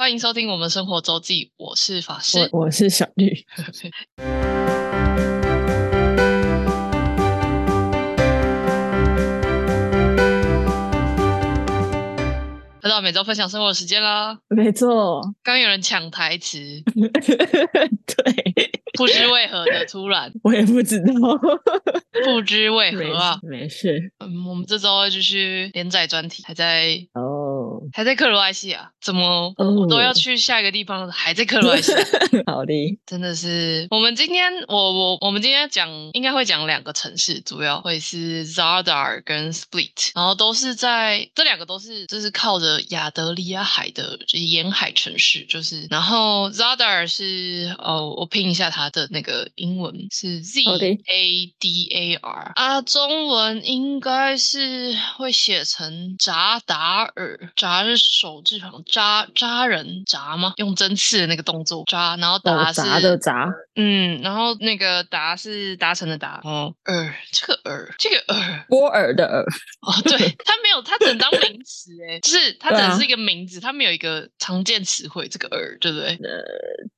欢迎收听我们生活周记，我是法师，我我是小绿。来到每周分享生活时间啦。没错，刚有人抢台词，对，不知为何的突然，我也不知道，不知为何啊。没事，嗯，我们这周继续连载专题，还在哦，还在克罗埃西亚，怎么哦我都要去下一个地方了，还在克罗埃西亚，好的，真的是。我们今天，我我我们今天讲应该会讲两个城市，主要会是 Zadar 跟 Split，然后都是在这两个都是就是靠着亚德里亚海的就是沿海城市，就是然后 Zadar 是哦，我拼一下它的那个英文是 Z 好的 A D A R 啊，中文应该是会写成扎达尔，扎是手字旁，扎扎人扎吗？用针刺的那个动作扎，然后达哦，是、杂的扎，嗯，然后那个达是达成的达哦，尔这个尔这个尔。波尔的尔，哦，对，它没有，它只能当名词哎，就是它只是一个名字，它没有一个常见词汇，这个尔对不对？呃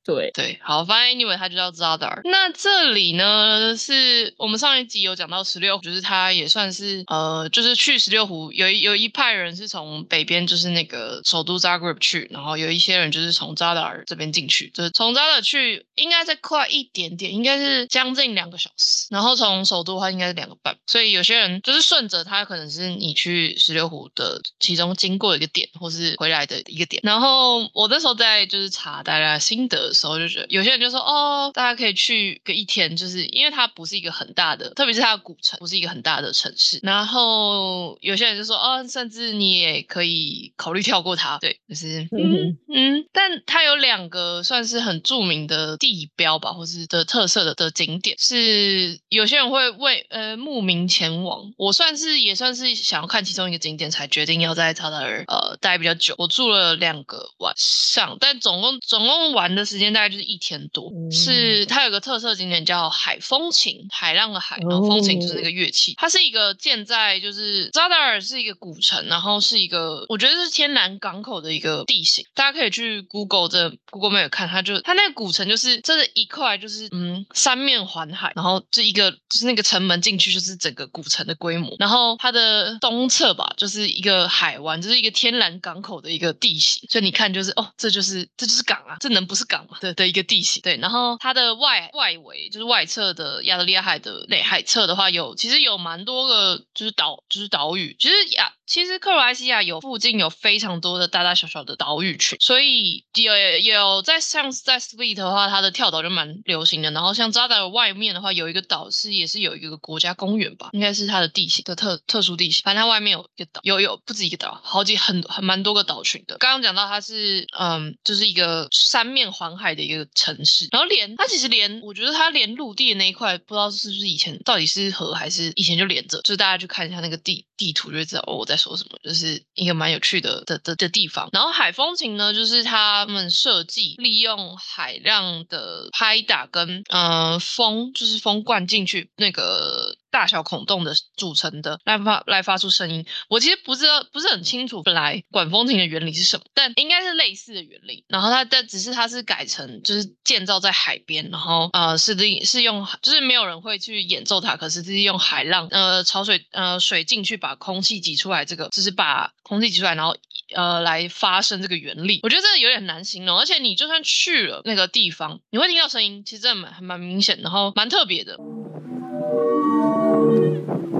对，对，好，反正 anyway 它就叫 Zadar。那这里呢，是我们上一集有讲到十六，就是它也算是呃，就是去十六湖有一有一派人是从北边，就是那个首都 Zagreb 去，然后有一些人就是从 Zadar 这边进去，就是从 Zadar 去应该再快一点点，应该是将近两个小时，然后从首都的话应该是两个半，所以有些人就是顺着它，可能是你去十六湖的其中经过一个点，或是回来的一个点。然后我那时候在就是查大家心得的时候，就觉得有些人就说哦，大家可以去个一天，就是因为它不是一个很大的，特别是它的古城不是一个很大的城市。然后有些人就说哦，甚至你也可以考虑跳过它，对，就是嗯嗯嗯，但它有两个算是很著名的地标吧，或是的特色的的景点，是有些人会为呃慕名前往。我算是也算是想要看其中一个景点，才决定要在查达尔呃待比较久。我住了两个晚上，但总共总共玩的时间大概就是一天多。嗯是它有个特色景点叫海风琴，海浪的海，然后风琴就是那个乐器。它是一个建在就是扎达尔是一个古城，然后是一个我觉得是天然港口的一个地形。大家可以去 Google 这 Google Map 看，它就它那个古城就是这是一块就是嗯三面环海，然后这一个就是那个城门进去就是整个古城的规模，然后它的东侧吧就是一个海湾，就是一个天然港口的一个地形，所以你看就是哦这就是这就是港啊，这能不是港吗？的的一个地形。对，然后它的外外围就是外侧的亚得利亚海的内海侧的话有其实有蛮多个就是岛就是岛屿，其实亚其实克罗埃西亚有附近有非常多的大大小小的岛屿群，所以有有在像在 Split 的话，它的跳岛就蛮流行的。然后像扎达尔外面的话，有一个岛是也是有一个国家公园吧，应该是它的地形的特特殊地形。反正它外面有一个岛，有有不止一个岛，好几很很蛮多个岛群的。刚刚讲到它是嗯，就是一个三面环海的一个城市，然后连它其实连我觉得它连陆地的那一块，不知道是不是以前到底是河还是以前就连着，就是大家去看一下那个地地图就知道哦我在在说什么，就是一个蛮有趣的的的的地方。然后海风琴呢，就是他们设计利用海浪的拍打跟呃风，就是风灌进去那个。大小孔洞的组成的来发来发出声音，我其实不知道不是很清楚本来管风琴的原理是什么，但应该是类似的原理。然后它但只是它是改成就是建造在海边，然后呃是的是用就是没有人会去演奏它，可是是用海浪呃潮水呃水进去把空气挤出来，这个就是把空气挤出来，然后呃来发声这个原理。我觉得这个有点难形容，而且你就算去了那个地方，你会听到声音，其实真的蛮蛮明显，然后蛮特别的。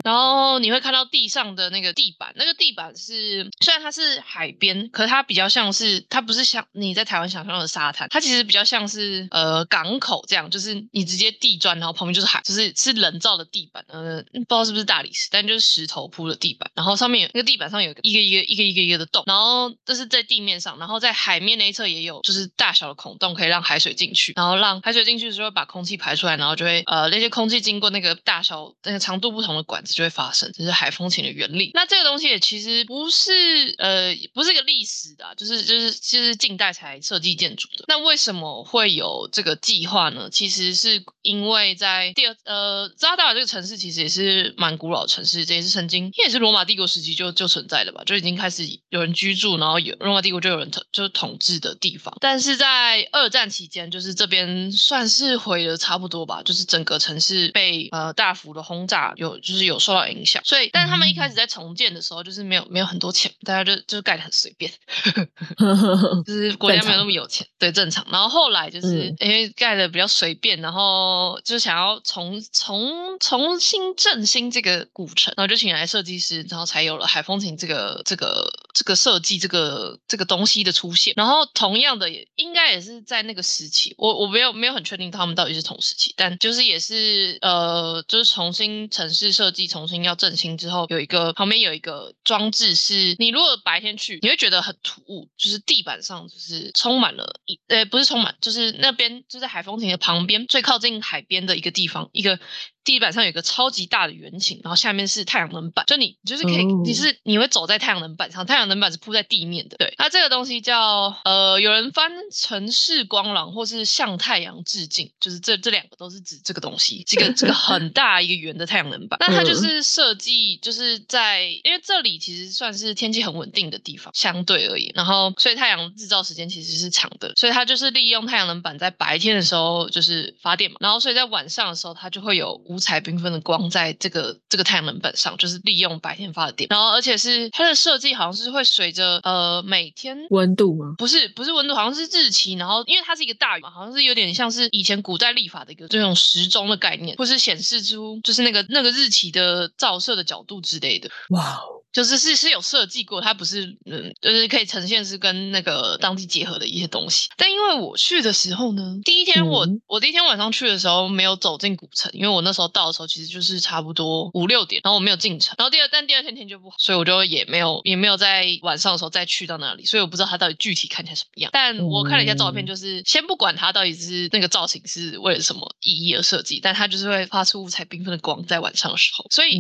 然后你会看到地上的那个地板，那个地板是虽然它是海边，可是它比较像是它不是像你在台湾想象的沙滩，它其实比较像是呃港口这样，就是你直接地砖，然后旁边就是海，就是是人造的地板，呃不知道是不是大理石，但就是石头铺的地板，然后上面有那个地板上有一个一个一个一个一个一个的洞，然后这是在地面上，然后在海面那一侧也有就是大小的孔洞，可以让海水进去，然后让海水进去的时候把空气排出来，然后就会呃那些空气经过那个大小那个长度不同的管子。就会发生，这是海风琴的原理。那这个东西也其实不是呃不是一个历史的，就是就是就是近代才设计建筑的。那为什么会有这个计划呢？其实是因为在第二呃扎达尔这个城市其实也是蛮古老的城市，这也是曾经也是罗马帝国时期就就存在的吧，就已经开始有人居住，然后有罗马帝国就有人统就是统治的地方。但是在二战期间，就是这边算是毁了差不多吧，就是整个城市被呃大幅的轰炸，有就是有受到影响。所以，但是他们一开始在重建的时候，就是没有没有很多钱，大家就就是盖的很随便，就是国家没有那么有钱，对，正常。然后后来就是因为盖的比较随便，然后就想要重重重新振兴这个古城，然后就请来设计师，然后才有了海风琴这个这个这个设计这个这个东西的出现。然后同样的也应该也是在那个时期，我我没有没有很确定他们到底是同时期，但就是也是呃，就是重新城市设计，重新要振兴之后，有一个旁边有一个装置，是你如果白天去，你会觉得很突兀，就是地板上就是充满了一呃不是充满，就是那边就在海风亭的旁边最靠近海边的一个地方，一个。地板上有一个超级大的圆形，然后下面是太阳能板，就你就是可以，你是你会走在太阳能板上，太阳能板是铺在地面的。对，那这个东西叫呃，有人翻城市光廊或是向太阳致敬，就是这这两个都是指这个东西，这个这个 很大一个圆的太阳能板。那它就是设计就是在，因为这里其实算是天气很稳定的地方，相对而言，然后所以太阳日照时间其实是长的，所以它就是利用太阳能板在白天的时候就是发电嘛，然后所以在晚上的时候它就会有。五彩缤纷的光在这个这个太阳能板上，就是利用白天发的电，然后而且是它的设计好像是会随着呃每天温度吗？不是不是温度，好像是日期，然后因为它是一个大圆嘛，好像是有点像是以前古代历法的一个这种时钟的概念，或是显示出就是那个那个日期的照射的角度之类的。哇。就是是是有设计过，它不是嗯，就是可以呈现是跟那个当地结合的一些东西。但因为我去的时候呢，第一天我我第一天晚上去的时候没有走进古城，因为我那时候到的时候其实就是差不多五六点，然后我没有进城。然后第二但第二天天就不好，所以我就也没有也没有在晚上的时候再去到那里，所以我不知道它到底具体看起来什么样。但我看了一下照片，就是先不管它到底是那个造型是为了什么意义而设计，但它就是会发出五彩缤纷的光在晚上的时候。所以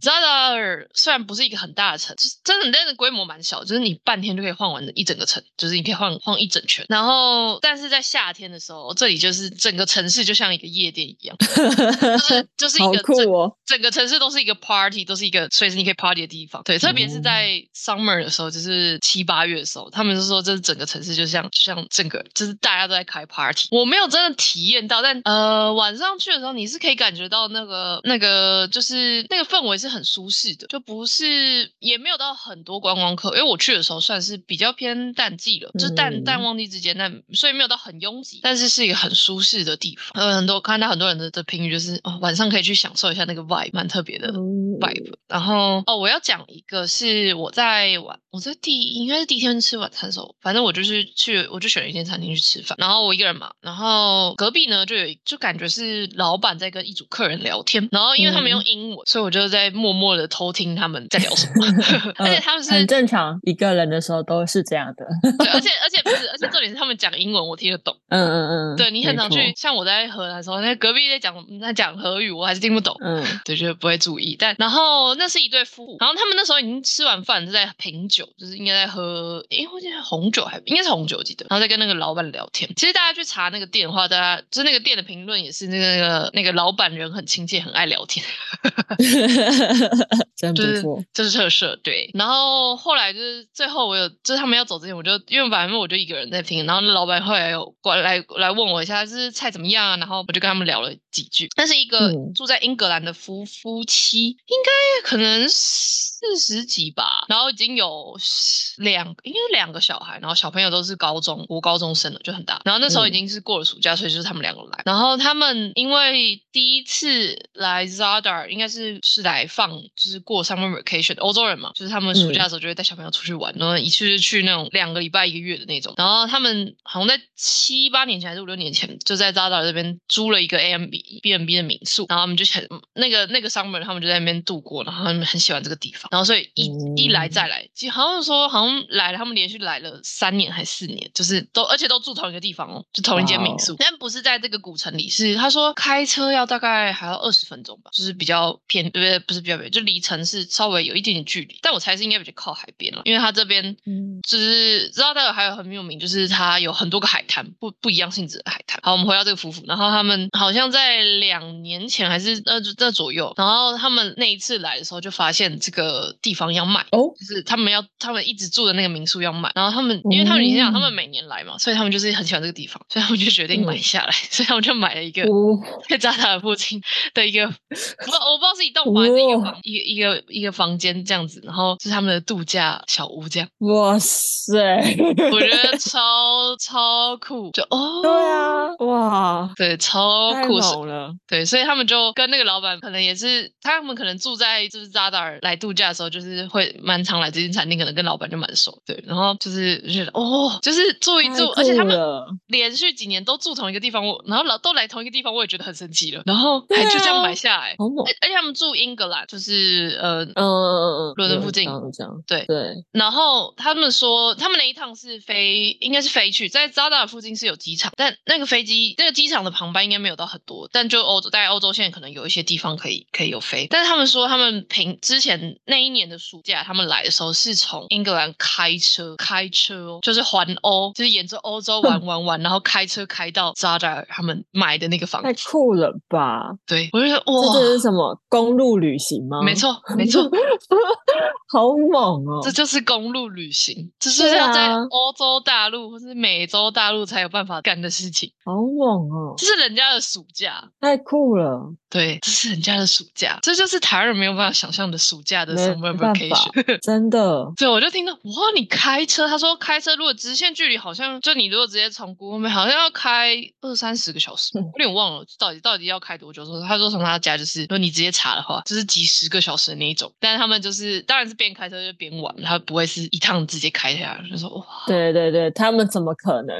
Zadar 虽然不是一个很大的城，就是真的，真的规模蛮小，就是你半天就可以晃完的一整个城，就是你可以晃晃一整圈。然后，但是在夏天的时候，这里就是整个城市就像一个夜店一样，就是就是一个整整个城市都是一个 party，都是一个随时你可以 party 的地方。对，特别是在 summer 的时候，就是七八月的时候，他们就说这是整个城市就像就像整个就是大家都在开 party。我没有真的体验到，但呃晚上去的时候，你是可以感觉到那个那个就是那个氛围是很舒适的，就不是也没有到。很多观光客，因为我去的时候算是比较偏淡季了，就是淡淡旺季之间，但所以没有到很拥挤，但是是一个很舒适的地方。有很多看到很多人的的评语就是哦，晚上可以去享受一下那个 vibe，蛮特别的 vibe。然后哦，我要讲一个是我在晚我在第应该是第一天吃晚餐的时候，反正我就是去我就选了一间餐厅去吃饭，然后我一个人嘛，然后隔壁呢就有就感觉是老板在跟一组客人聊天，然后因为他们用英文，所以我就在默默的偷听他们在聊什么。而且他们是很正常，一个人的时候都是这样的。对，而且 而且不是，而且重点是他们讲英文，我听得懂。嗯嗯嗯。对你很常去，像我在荷兰的时候，那隔壁在讲在讲荷语，我还是听不懂。嗯，对，就不会注意。但然后那是一对夫妇，然后他们那时候已经吃完饭，是在品酒，就是应该在喝，因为红酒还应该是红酒，我记得。然后在跟那个老板聊天。其实大家去查那个店的话，大家就是那个店的评论也是那个那个那个老板人很亲切，很爱聊天。真不错，就是特色。对，然后后来就是最后我有，就是他们要走之前，我就因为反正我就一个人在听，然后老板后来有过来来问我一下，就是菜怎么样啊？然后我就跟他们聊了几句。但是一个住在英格兰的夫夫妻，应该可能四十几吧，然后已经有两应该是两个小孩，然后小朋友都是高中读高中生了，就很大。然后那时候已经是过了暑假，所以就是他们两个来。然后他们因为第一次来 Zadar，应该是是来放，就是过 summer vacation，欧洲人嘛，就是他们暑假的时候就会带小朋友出去玩，然后一去就去那种两个礼拜一个月的那种。然后他们好像在七八年前还是五六年前，就在 Zadar 这边租了一个 A M B，B N B 的民宿，然后他们就很那个那个 summer 他们就在那边度过，然后他们很喜欢这个地方，然后所以一、一来再来，其实好像说好像来了，他们连续来了三年还四年，就是都而且都住同一个地方哦，就同一间民宿，但不是在这个古城里，是他说开车要大概还要二十分钟吧，就是比较偏，对不对？不是比较远，就离城市稍微有一点点距离，但我猜是应该比较靠海边了，因为它这边嗯。就是知道的还有很有名，就是它有很多个海滩，不不一样性质的海滩。好，我们回到这个夫妇，然后他们好像在两年前还是呃这左右，然后他们那一次来的时候就发现这个地方要卖，哦，就是他们要他们一直住的那个民宿要卖，然后他们因为他们你想他们每年来嘛，所以他们就是很喜欢这个地方，所以他们就决定买下来，所以他们就买了一个哦，在扎达尔附近的一个，我不知道我不知道是一栋房还是一个房一个一个一个房间这样子，然后是他们的度假小屋这样，哇塞，我觉得 超超酷，就哦，对啊，哇，对，超酷，对，所以他们就跟那个老板可能也是，他们可能住在就是扎达尔来度假的时候，就是会蛮常来这间餐厅，可能跟老板就蛮熟，对，然后就是就觉得哦，就是住一住，而且他们连续几年都住同一个地方，我然后老都来同一个地方，我也觉得很神奇了，然后还就这样买下来，而，而且他们住英格兰，就是呃嗯嗯嗯，伦敦附近这样，对对，然后他们说，他们那一趟是飞，应该是飞去，在扎达尔附近是有机场，但那个飞机那个机场的航班应该没有到很多，但就欧洲在欧洲现在可能有一些地方可以可以有飞。但是他们说，他们平之前那一年的暑假，他们来的时候是从英格兰开车开车哦，就是环欧，就是沿着欧洲玩 玩玩，然后开车开到扎达尔他们买的那个房子太。酷了吧？对，我就觉得哇，这是什么公路旅行吗？没，错没错，好猛哦这！就是公路旅行，这是要在啊欧洲大陆或是美洲大陆才有办法干的事情。好猛哦！这是人家的暑假，太酷了，对，这是人家的暑假，这就是台湾人没有办法想象的暑假的没 summer vacation。真的。对，我就听到哇，你开车，他说开车如果直线距离好像就你如果直接从 Google Map 好像要开二三十个小时，嗯有点忘了到底到底要开多久。说他说从他家就是，如果你直接查的话，就是几十个小时的那一种。但是他们就是当然是边开车就边玩，他不会是一趟直接开下来，就说哇，对对对，他们怎么可能？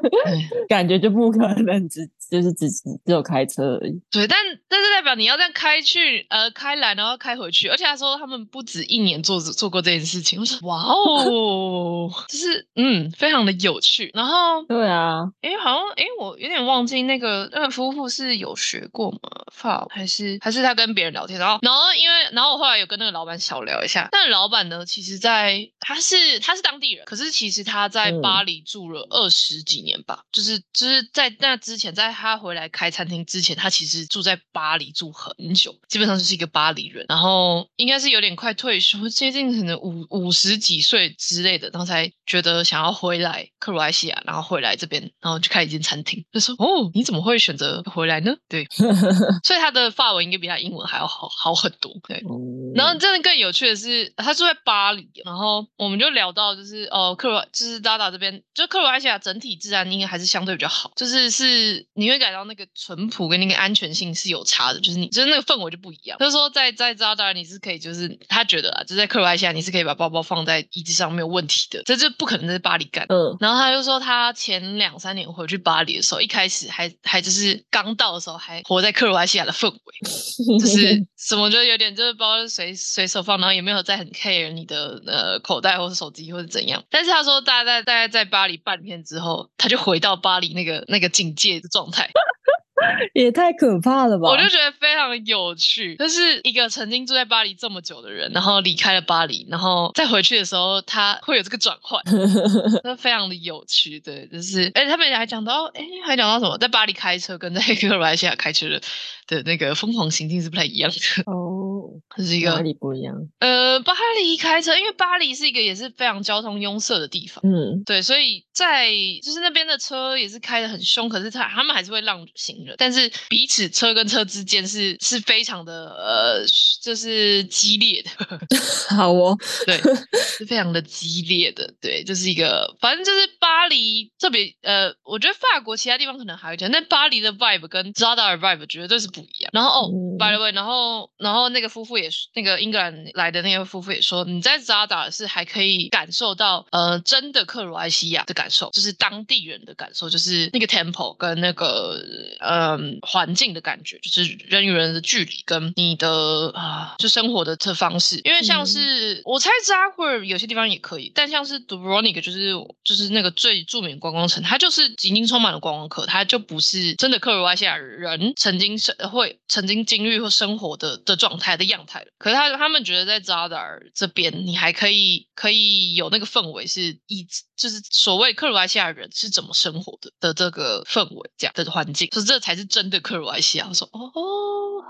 感觉就不可能只就是只只有开车而已。对，但但是代表你要这样开去，呃，开来然后开回去，而且他说他们不止一年做做过这件事情，我说哇哦，就是嗯，非常的有趣。然后对啊，诶，好像诶，我有点忘记那个那个夫妇是有学过吗？法还是还是他跟别人聊天，然后然后因为然后我后来有跟那个老板小聊一下，那个老板呢，其实在他是他是当地人，可是其实他在嗯巴黎住了二十几年吧，就是就是在那之前，在他回来开餐厅之前，他其实住在巴黎住很久，基本上就是一个巴黎人，然后应该是有点快退休，接近可能五五十几岁之类的，然后才觉得想要回来克罗埃西亚，然后回来这边，然后就开一间餐厅，就说哦，你怎么会选择回来呢？对，所以他的法文应该比他英文还要好好很多，对。嗯然后真的更有趣的是，他住在巴黎，然后我们就聊到，就是哦，克罗就是达达这边，就克罗埃西亚整体治安应该还是相对比较好，就是是你会感到那个淳朴跟那个安全性是有差的，就是你就是那个氛围就不一样。就是说在在扎达尔你是可以，就是他觉得啊，就在克罗埃西亚你是可以把包包放在椅子上没有问题的，这就不可能在巴黎干。嗯，然后他就说，他前两三年回去巴黎的时候，一开始还还就是刚到的时候，还活在克罗埃西亚的氛围，就是什么就有点就是包随随手放，然后也没有在很 care 你的呃口袋或者手机或者怎样。但是他说，大概大概在巴黎半天之后，他就回到巴黎那个那个警戒的状态。like 也太可怕了吧！我就觉得非常有趣，就是一个曾经住在巴黎这么久的人，然后离开了巴黎，然后再回去的时候，他会有这个转换，那非常的有趣。对，就是，而且他们还讲到，哎，还讲到什么，在巴黎开车跟在克罗埃西亚开车的的那个疯狂行径是不太一样的，哦，这是一个哪里不一样？呃，巴黎开车，因为巴黎是一个也是非常交通拥塞的地方。嗯，对，所以在就是那边的车也是开的很凶，可是他他们还是会让行人，但是彼此车跟车之间是是非常的呃，就是激烈的，好哦，对，是非常的激烈的，对，就是一个反正就是巴黎特别呃，我觉得法国其他地方可能还有一点，但巴黎的 vibe 跟扎达尔 vibe 绝对是不一样。然后哦、嗯 b y the way，然后然后那个夫妇也是那个英格兰来的那个夫妇也说，你在扎达尔是还可以感受到呃真的克罗埃西亚的感受，就是当地人的感受，就是那个 temple 跟那个呃嗯环境的感觉，就是人与人的距离跟你的啊、就生活的这方式。因为像嗯是、我猜扎库尔有些地方也可以，但像是 Dubrovnik 就是就是那个最著名的观光城，它就是已经充满了观光客，它就不是真的克罗埃西亚人曾经生会曾经经历或生活的的状态的样态了。可是他他们觉得在扎达尔这边，你还可以可以有那个氛围，是以就是所谓克罗埃西亚人是怎么生活的的这个氛围，这样的环境，就是这才是真的克罗埃西亚。我说哦，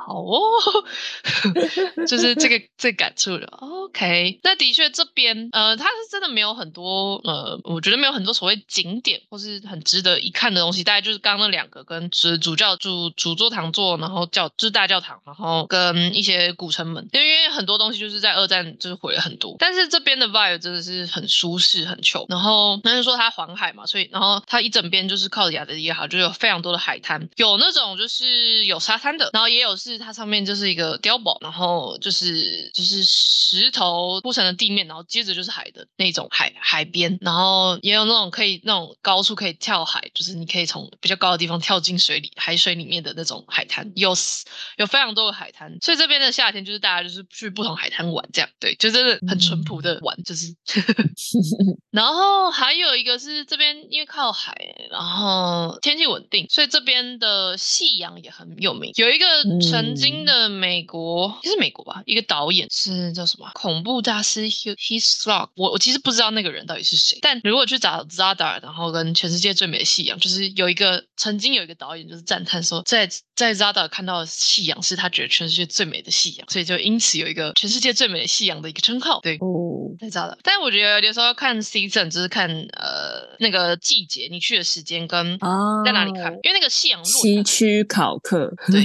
好哦，就是这个这感触的。OK，那的确这边呃，它是真的没有很多呃，我觉得没有很多所谓景点或是很值得一看的东西，大概就是刚刚那两个跟主主教主主座堂座，然后教就是大教堂，然后跟一些古城门，因为因为很多东西就是在二战就是毁了很多，但是这边的 vibe 真的是很舒适很穷然后那就说它环海嘛，所以然后它一整边就是靠着亚得里亚，就有非常多的海滩，有那种就是有沙滩的，然后也有是它上面就是一个碉堡，然后就是就是石头铺成的地面，然后接着就是海的那种海海边，然后也有那种可以那种高处可以跳海，就是你可以从比较高的地方跳进水里海水里面的那种海滩，有有非常多的海滩，所以这边的夏天就是大家就是去不同海滩玩，这样对，就真的很淳朴的玩，就是。然后还有一个是这边因为靠海，然后天气稳定，所以这边的夕阳也很有名。有一个曾经的美国，是美国吧，一个导演是叫什么恐怖大师 Hugh Hitchcock，我我其实不知道那个人到底是谁，但如果去找 Zadar，然后跟全世界最美的夕阳，就是有一个曾经有一个导演就是赞叹说，在在 Zadar 看到的夕阳是他觉得全世界最美的夕阳，所以就因此有一个全世界最美的夕阳的一个称号。对，哦，太早了。但我觉得有时候要看 season，就是看呃那个季节，你去的时间跟啊，在哪里看，因为那个夕阳落西区考克，对，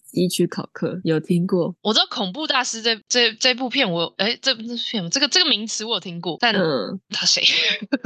西区考课有听过，我知道恐怖大师这这这部片我，哎这这部片这个这个名词我有听过，但嗯，他谁？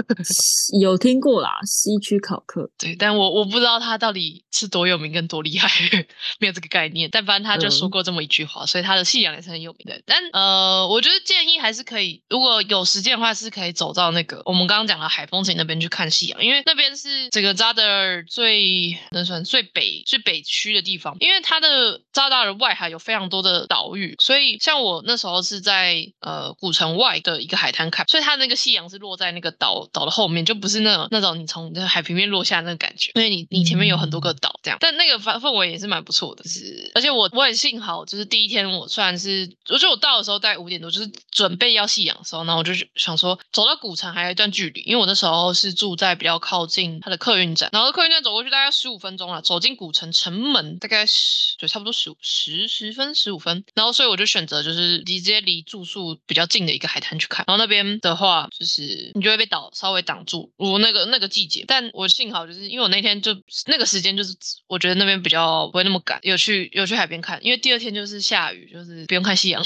有听过啦，西区考克，对，但我我不知道他到底是多有名跟多厉害，没有这个概念。但反正他就说嗯过这么一句话，所以他的信仰也是很有名的。但呃，我觉得建议还是可以，如果有时间的话，是可以走到那个我们刚刚讲的海风景那边去看夕阳，因为那边是整个扎德尔最能算最北最北区的地方，因为它的扎达尔外海有非常多的岛屿，所以像我那时候是在呃古城外的一个海滩看，所以它那个夕阳是落在那个岛岛的后面，就不是那种那种你从那个海平面落下那个感觉，因为你你前面有很多个岛这样，但那个氛氛围也是蛮不错的，就是而且我我很幸好，就是第一天我虽然是，我觉得我到的时候大概五点多，就是准备要夕阳的时候，然后我就想说走到古城还有一段距离，因为我那时候是住在比较靠近它的客运站，然后客运站走过去大概十五分钟了，走进古城城门大概十就差不多十五十十分十五分，然后所以我就选择就是直接离住宿比较近的一个海滩去看，然后那边的话就是你就会被岛稍微挡住，我那个那个季节，但我幸好就是因为我那天就那个时间就是我觉得那边比较不会那么赶，有去有去海边看，因为第二天就是下雨，就是不用看夕阳，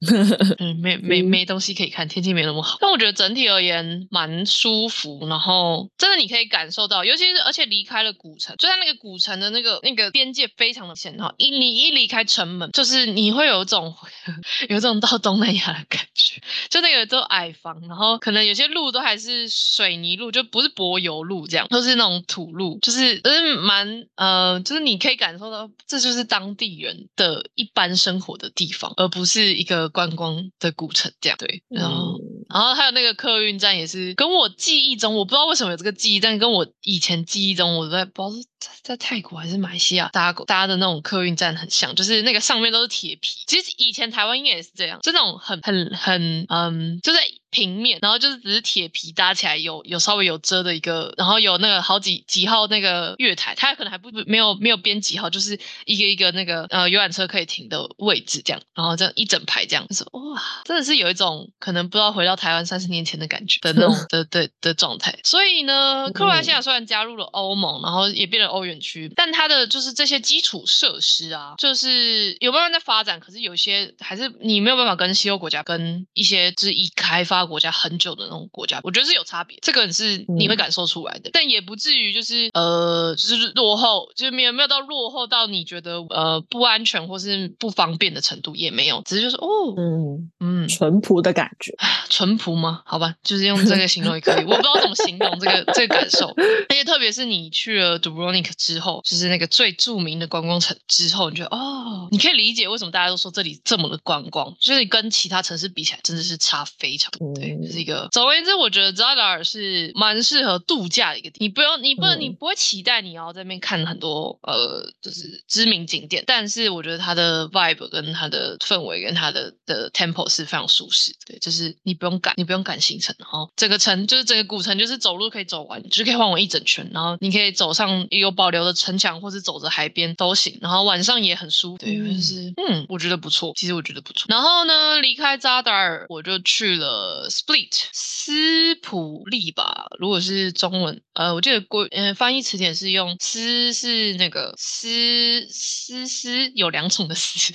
嗯，没没没东西可以看，天气没那么好。但我觉得整体而言蛮舒服，然后真的你可以感受到，尤其是而且离开了古城，就在那个古城的那个那个边界非常的浅哈，一你一离开城门，就是你会有种 有种到东南亚的感觉，就那个都矮房，然后可能有些路都还是水泥路，就不是柏油路这样，都是那种土路，就是就是蛮呃，就是你可以感受到这就是当地人的一般生活的地方，而不是一个观光的古城这样。对，然后。然后还有那个客运站也是跟我记忆中，我不知道为什么有这个记忆，但跟我以前记忆中，我在不知道是在在泰国还是马来西亚搭搭的那种客运站很像，就是那个上面都是铁皮。其实以前台湾应该也是这样，就那种很很很嗯，就在平面，然后就是只是铁皮搭起来有有稍微有遮的一个，然后有那个好几几号那个月台，它可能还不没有没有编几号，就是一个一个那个呃游览车可以停的位置这样，然后这样一整排这样，就是哇，真的是有一种可能不知道回到台湾三十年前的感觉的那种 的的的状态。所以呢，克罗埃西亚虽然加入了欧盟，然后也变成欧元区，但它的就是这些基础设施啊，就是有慢慢在发展，可是有些还是你没有办法跟西欧国家跟一些就是已开发个国家很久的那种国家，我觉得是有差别，这个是你会感受出来的，但也不至于就是呃，就是落后，就是没有没有到落后到你觉得呃不安全或是不方便的程度，也没有，只是就是哦，嗯嗯，淳朴的感觉，淳朴吗？好吧，就是用这个形容也可以，我不知道怎么形容这个这个感受，而且特别是你去了 Dubrovnik 之后，就是那个最著名的观光城之后，你觉得哦，你可以理解为什么大家都说这里这么的观光，就是跟其他城市比起来，真的是差非常多。对，嗯这是一个。总而言之，我觉得扎达尔是蛮适合度假的一个地，你不用，你不能，嗯你不会期待你要在那边看很多呃，就是知名景点，但是我觉得它的 vibe 跟它的氛围跟它的的 tempo 是非常舒适的。对，就是你不用赶，你不用赶行程，然后整个城就是整个古城就是走路可以走完，就是可以晃完一整圈，然后你可以走上有保留的城墙，或是走着海边都行，然后晚上也很舒服。对，嗯就是嗯，我觉得不错，其实我觉得不错。然后呢，离开扎达尔，我就去了 Split 斯普利吧，如果是中文，呃，我记得国呃翻译词典是用斯是那个斯斯斯有两种的斯，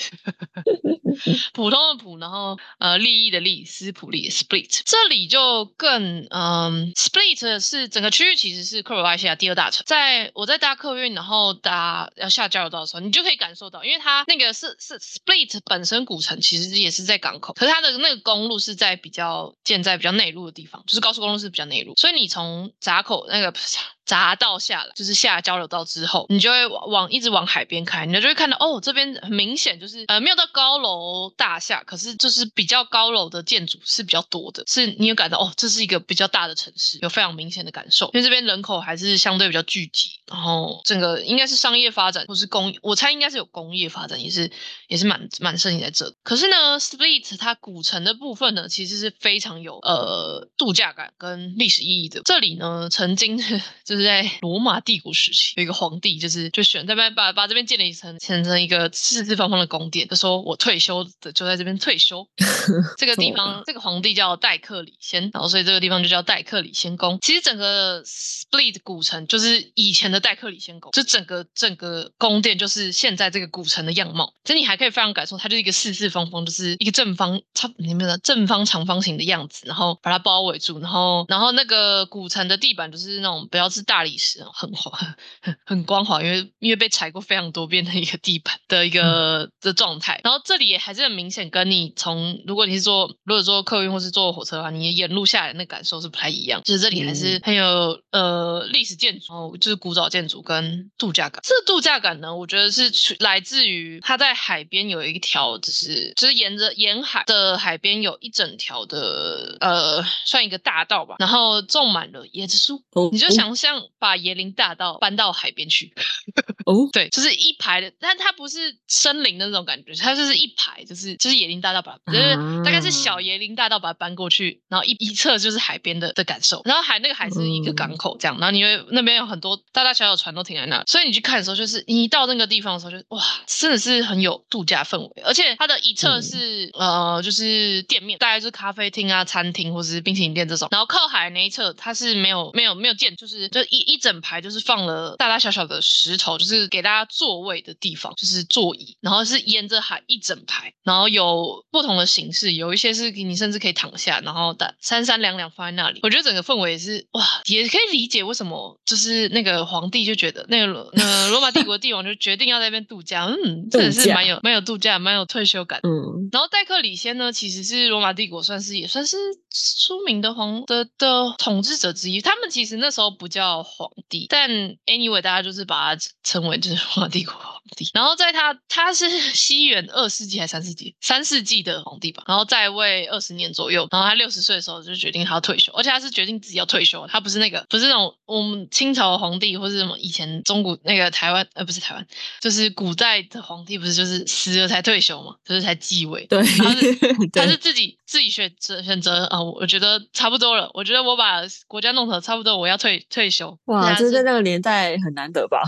普通的普，然后呃利益的利，斯普利 Split 这里就更嗯，Split 是整个区域其实是克罗埃西亚第二大城，在我在搭客运，然后搭要下交流道的时候，你就可以感受到，因为它那个是是 Split 本身古城其实也是在港口，可是它的那个公路是在比较建在比较内陆的地方，就是高速公路是比较内陆，所以你从闸口那个匝道下来，就是下交流道之后，你就会往往一直往海边开，你就会看到哦，这边很明显就是呃没有到高楼大厦，可是就是比较高楼的建筑是比较多的，是你有感到哦，这是一个比较大的城市，有非常明显的感受，因为这边人口还是相对比较聚集，然后整个应该是商业发展或是工，我猜应该是有工业发展，也是也是蛮蛮盛行在这的。可是呢，Split 它古城的部分呢，其实是非常有呃度假感跟历史意义的。这里呢，曾经 就是在罗马帝国时期有一个皇帝，就是就选这边把把这边建了一层建成一个四四方方的宫殿，就说我退休的就在这边退休。这个地方这个皇帝叫戴克里先，然后所以这个地方就叫戴克里先宫。其实整个 Split 古城就是以前的戴克里先宫，就整个整个宫殿就是现在这个古城的样貌。其实你还可以非常感受，它就是一个四四方方，就是一个正方差你们的正方长方形的样子，然后把它包围住，然后然后那个古城的地板就是那种不要是大理石，很滑很 很光滑，因为因为被踩过非常多遍的一个地板的一个、的状态。然后这里也还是很明显，跟你从如果你是坐如果坐客运或是坐火车的话，你沿路下来那感受是不太一样。就是这里还是很有、呃历史建筑，就是古早建筑跟度假感。这度假感呢，我觉得是取来自于它在海边有一条，就是就是沿着沿海的海边有一整条的呃算一个大道吧，然后种满了椰子树。哦你就想象把椰林大道搬到海边去，哦，对，就是一排的，但它不是森林的那种感觉，它就是一排，就是就是野林大道把它，就是大概是小椰林大道把它搬过去，然后一一侧就是海边的的感受，然后海那个海是一个港口这样，然后你会那边有很多大大小小船都停在那，所以你去看的时候，就是你一到那个地方的时候就，哇，真的是很有度假氛围，而且它的一侧是、呃就是店面，大概是咖啡厅啊、餐厅或是冰淇淋店这种，然后靠海那一侧它是没有没有没有建，就是就一一整排就是放了大大小小的石头，就是给大家座位的地方，就是座椅，然后是沿着海一整排，然后有不同的形式，有一些是你甚至可以躺下，然后的三三两两放在那里。我觉得整个氛围也是哇，也可以理解为什么就是那个皇帝就觉得那个呃罗马帝国帝王就决定要在那边度假，嗯，真的是蛮有蛮有度假，蛮有退休感。嗯，然后戴克里先呢，其实是罗马帝国算是也算是出名的皇的的统治者之一。他们其实那时候不叫皇帝，但 anyway 大家就是把它称为就是皇帝国帝。然后在他他是 西元二世纪还是三世纪三世纪的皇帝吧，然后在位二十年左右。然后他六十岁的时候就决定他要退休，而且他是决定自己要退休，他不是那个不是那种我们清朝皇帝或是什么以前中古那个台湾呃不是台湾，就是古代的皇帝不是就是死了才退休嘛，就是才继位。对，他是他是自己自己选择选择啊，我我觉得差不多了。我觉得我把国家弄得差不多，我要退退休。哇，这在那个年代很难得吧？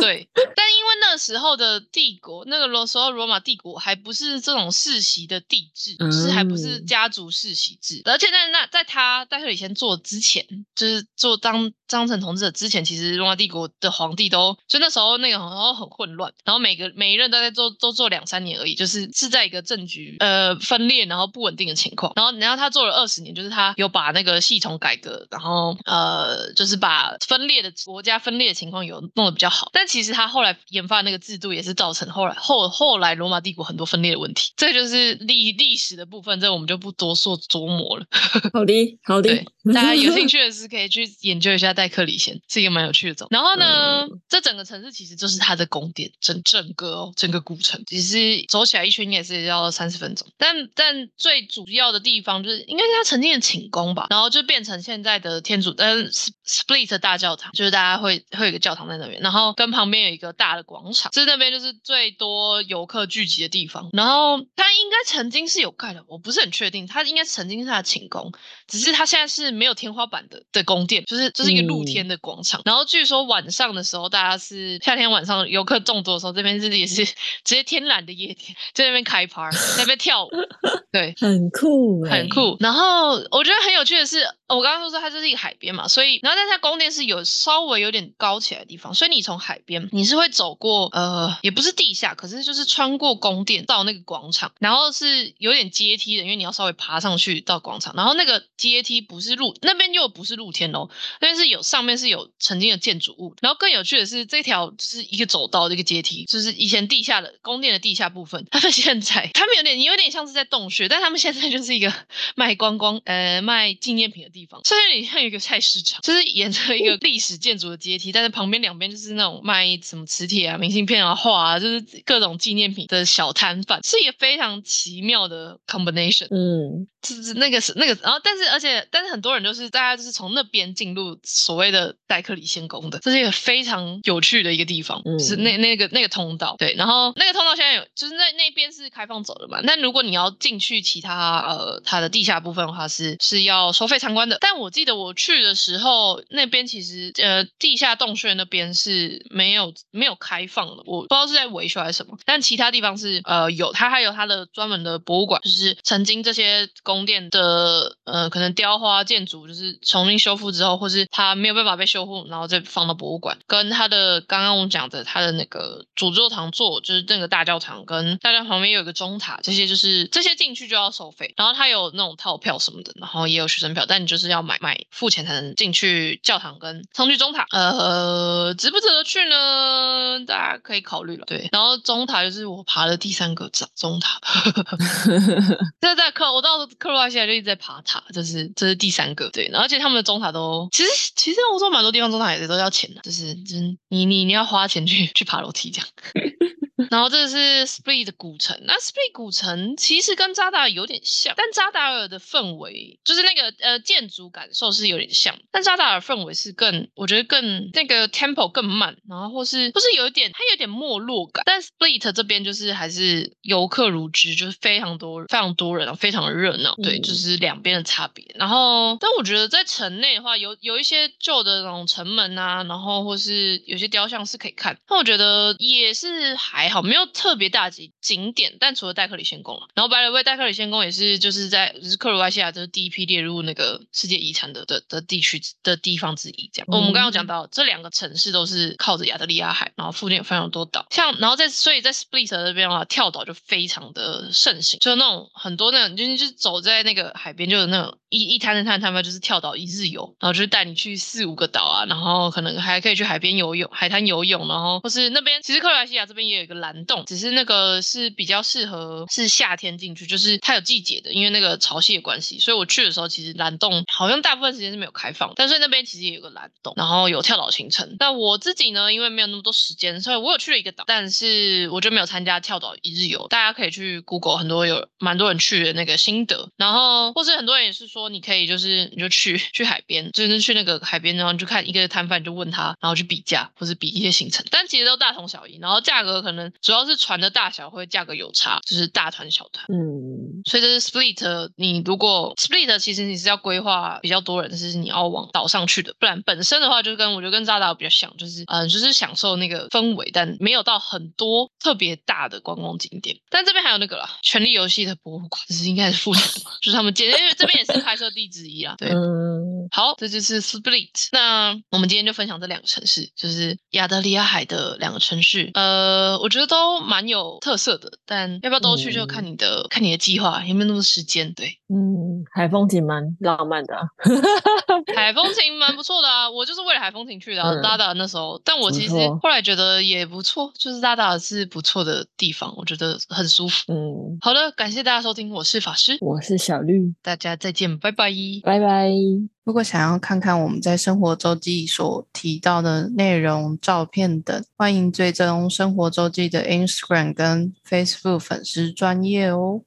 对，但因为那时候的帝国，那个罗时候罗马帝国还不是这种世袭的帝制，就是还不是嗯。家族世袭制，而且在那在他戴克里先做之前，就是做当张成统治者之前，其实罗马帝国的皇帝都就那时候那个好像很混乱，然后每个每一任都在做都做两三年而已，就是是在一个政局呃分裂然后不稳定的情况。然后然后他做了二十年，就是他有把那个系统改革，然后呃就是把分裂的国家分裂的情况有弄得比较好。但其实他后来研发的那个制度也是造成后来后后来罗马帝国很多分裂的问题。这就是历历史的部分，这我们就不多说琢磨了。好的，好的对，，大家有兴趣的是可以去研究一下戴克里先，是一个蛮有趣的种。然后呢，这整个城市其实就是它的宫殿，整整个哦，整个古城，其实走起来一圈也是要三十分钟。但但最主要的地方就是应该是它曾经的寝宫吧，然后就变成现在的天主呃 S- Split 大教堂，就是大家会会有一个教堂在那边，然后跟旁边有一个大的广场，这那边就是最多游客聚集的地方。然后它应该曾经是有盖的，我不是很确定，它应该曾经是它的寝宫，只是它现在是没有天花板的的宫殿，就是就是一个露天的广场。然后据说晚上的时候，大家是夏天晚上游客众多的时候，这边是也是直接天然的夜店，在那边开 party，在那边跳舞，对。很酷、欸，很。酷，然后我觉得很有趣的是，我刚刚说说它就是一个海边嘛，所以然后但是它宫殿是有稍微有点高起来的地方，所以你从海边你是会走过呃也不是地下，可是就是穿过宫殿到那个广场，然后是有点阶梯的，因为你要稍微爬上去到广场，然后那个阶梯不是露那边又不是露天哦，那边是有上面是有曾经的建筑物，然后更有趣的是这条就是一个走道的一个阶梯，就是以前地下的宫殿的地下部分，他们现在他们有点有点像是在洞穴，但他们现在就是一个 卖观光呃卖纪念品的地方，甚至有点像一个菜市场，就是沿着一个历史建筑的阶梯，但是旁边两边就是那种卖什么磁铁啊、明信片啊、画啊，就是各种纪念品的小摊贩，是一个非常奇妙的 combination。嗯，就是那个是那个，然后但是而且但是很多人就是大家就是从那边进入所谓的戴克里仙宫的，这是一个非常有趣的一个地方，嗯是那那个那个通道。对，然后那个通道现在有就是那那边是开放走的嘛，但如果你要进去其他呃它的地下部分的话是是要收费参观的，但我记得我去的时候那边其实呃地下洞穴那边是没有没有开放的，我不知道是在维修还是什么，但其他地方是呃有，它还有它的专门的博物馆，就是曾经这些宫殿的呃可能雕花建筑就是重新修复之后，或是它没有办法被修复，然后再放到博物馆，跟它的刚刚我们讲的它的那个主座堂座，就是那个大教堂跟大教堂旁边有一个钟塔，这些就是这些进去就要收费，然后它有那种套票什么的，然后也有学生票，但你就是要买买付钱才能进去教堂跟上去钟塔。呃，值不值得去呢？大家可以考虑了。对，然后钟塔就是我爬的第三个钟钟塔，这在克我到克罗埃西亚就一直在爬塔，这是这是第三个。对，而且他们的中塔都其实其实欧洲蛮多地方中塔也是都要钱的，就是就是你你你要花钱去去爬楼梯这样。然后这是 Split 的古城，那 Split 古城其实跟扎达尔有点像，但扎达尔的氛围就是那个呃建筑感受是有点像，但扎达尔氛围是更我觉得更那个 tempo 更慢，然后或是或是有一点它有点没落感，但 Split 这边就是还是游客如织，就是非常多非常多人啊，非常的热闹，对，嗯就是两边的差别。然后但我觉得在城内的话，有有一些旧的那种城门啊，然后或是有些雕像是可以看，那我觉得也是还好，没有特别大景景点。但除了戴克里仙宫了，然后白了威戴克里仙宫也是就是在就是克罗埃西亚就是第一批列入那个世界遗产的的的地区的地方之一。这样，我们刚刚讲到这两个城市都是靠着亚得里亚海，然后附近有非常多岛，像然后在所以在 Split 这边的话，跳岛就非常的盛行，就那种很多那种就是就是走在那个海边就是那种一一滩一摊摊贩就是跳岛一日游，然后就是带你去四五个岛啊，然后可能还可以去海边游泳、海滩游泳，然后或是那边其实克罗埃西亚这边也有一个蓝蓝洞，只是那个是比较适合是夏天进去，就是它有季节的，因为那个潮汐的关系，所以我去的时候其实蓝洞好像大部分时间是没有开放，但是那边其实也有个蓝洞，然后有跳岛行程。但我自己呢，因为没有那么多时间，所以我有去了一个岛，但是我就没有参加跳岛一日游。大家可以去 Google 很多有蛮多人去的那个心得，然后或是很多人也是说，你可以就是你就去 去海边，就是去那个海边，然后你就看一个摊贩，就问他，然后去比价或是比一些行程，但其实都大同小异，然后价格可能主要是船的大小会价格有差，就是大团小团。嗯所以这是 split，你如果 split 其实你是要规划比较多人，就是你要往岛上去的，不然本身的话就跟我觉得跟扎达比较像，就是嗯、呃就是享受那个氛围，但没有到很多特别大的观光景点。但这边还有那个啦，权力游戏的博物馆，这是应该是附近的嘛，就是他们简因为这边也是拍摄地之一啦，对。嗯好，这就是 Split。那我们今天就分享这两个城市，就是亚得里亚海的两个城市。呃，我觉得都蛮有特色的，但要不要都去就看你的、看你的计划有没有那么多时间。对，嗯，海风景蛮浪漫的啊。海风情蛮不错的啊，我就是为了海风情去的、达达那时候，但我其实后来觉得也不错，就是达达是不错的地方，我觉得很舒服。嗯，好的，感谢大家收听，我是法师，我是小绿，大家再见，拜拜。拜拜。如果想要看看我们在生活周记所提到的内容、照片等，欢迎追踪生活周记的 Instagram 跟 Facebook 粉丝专业哦。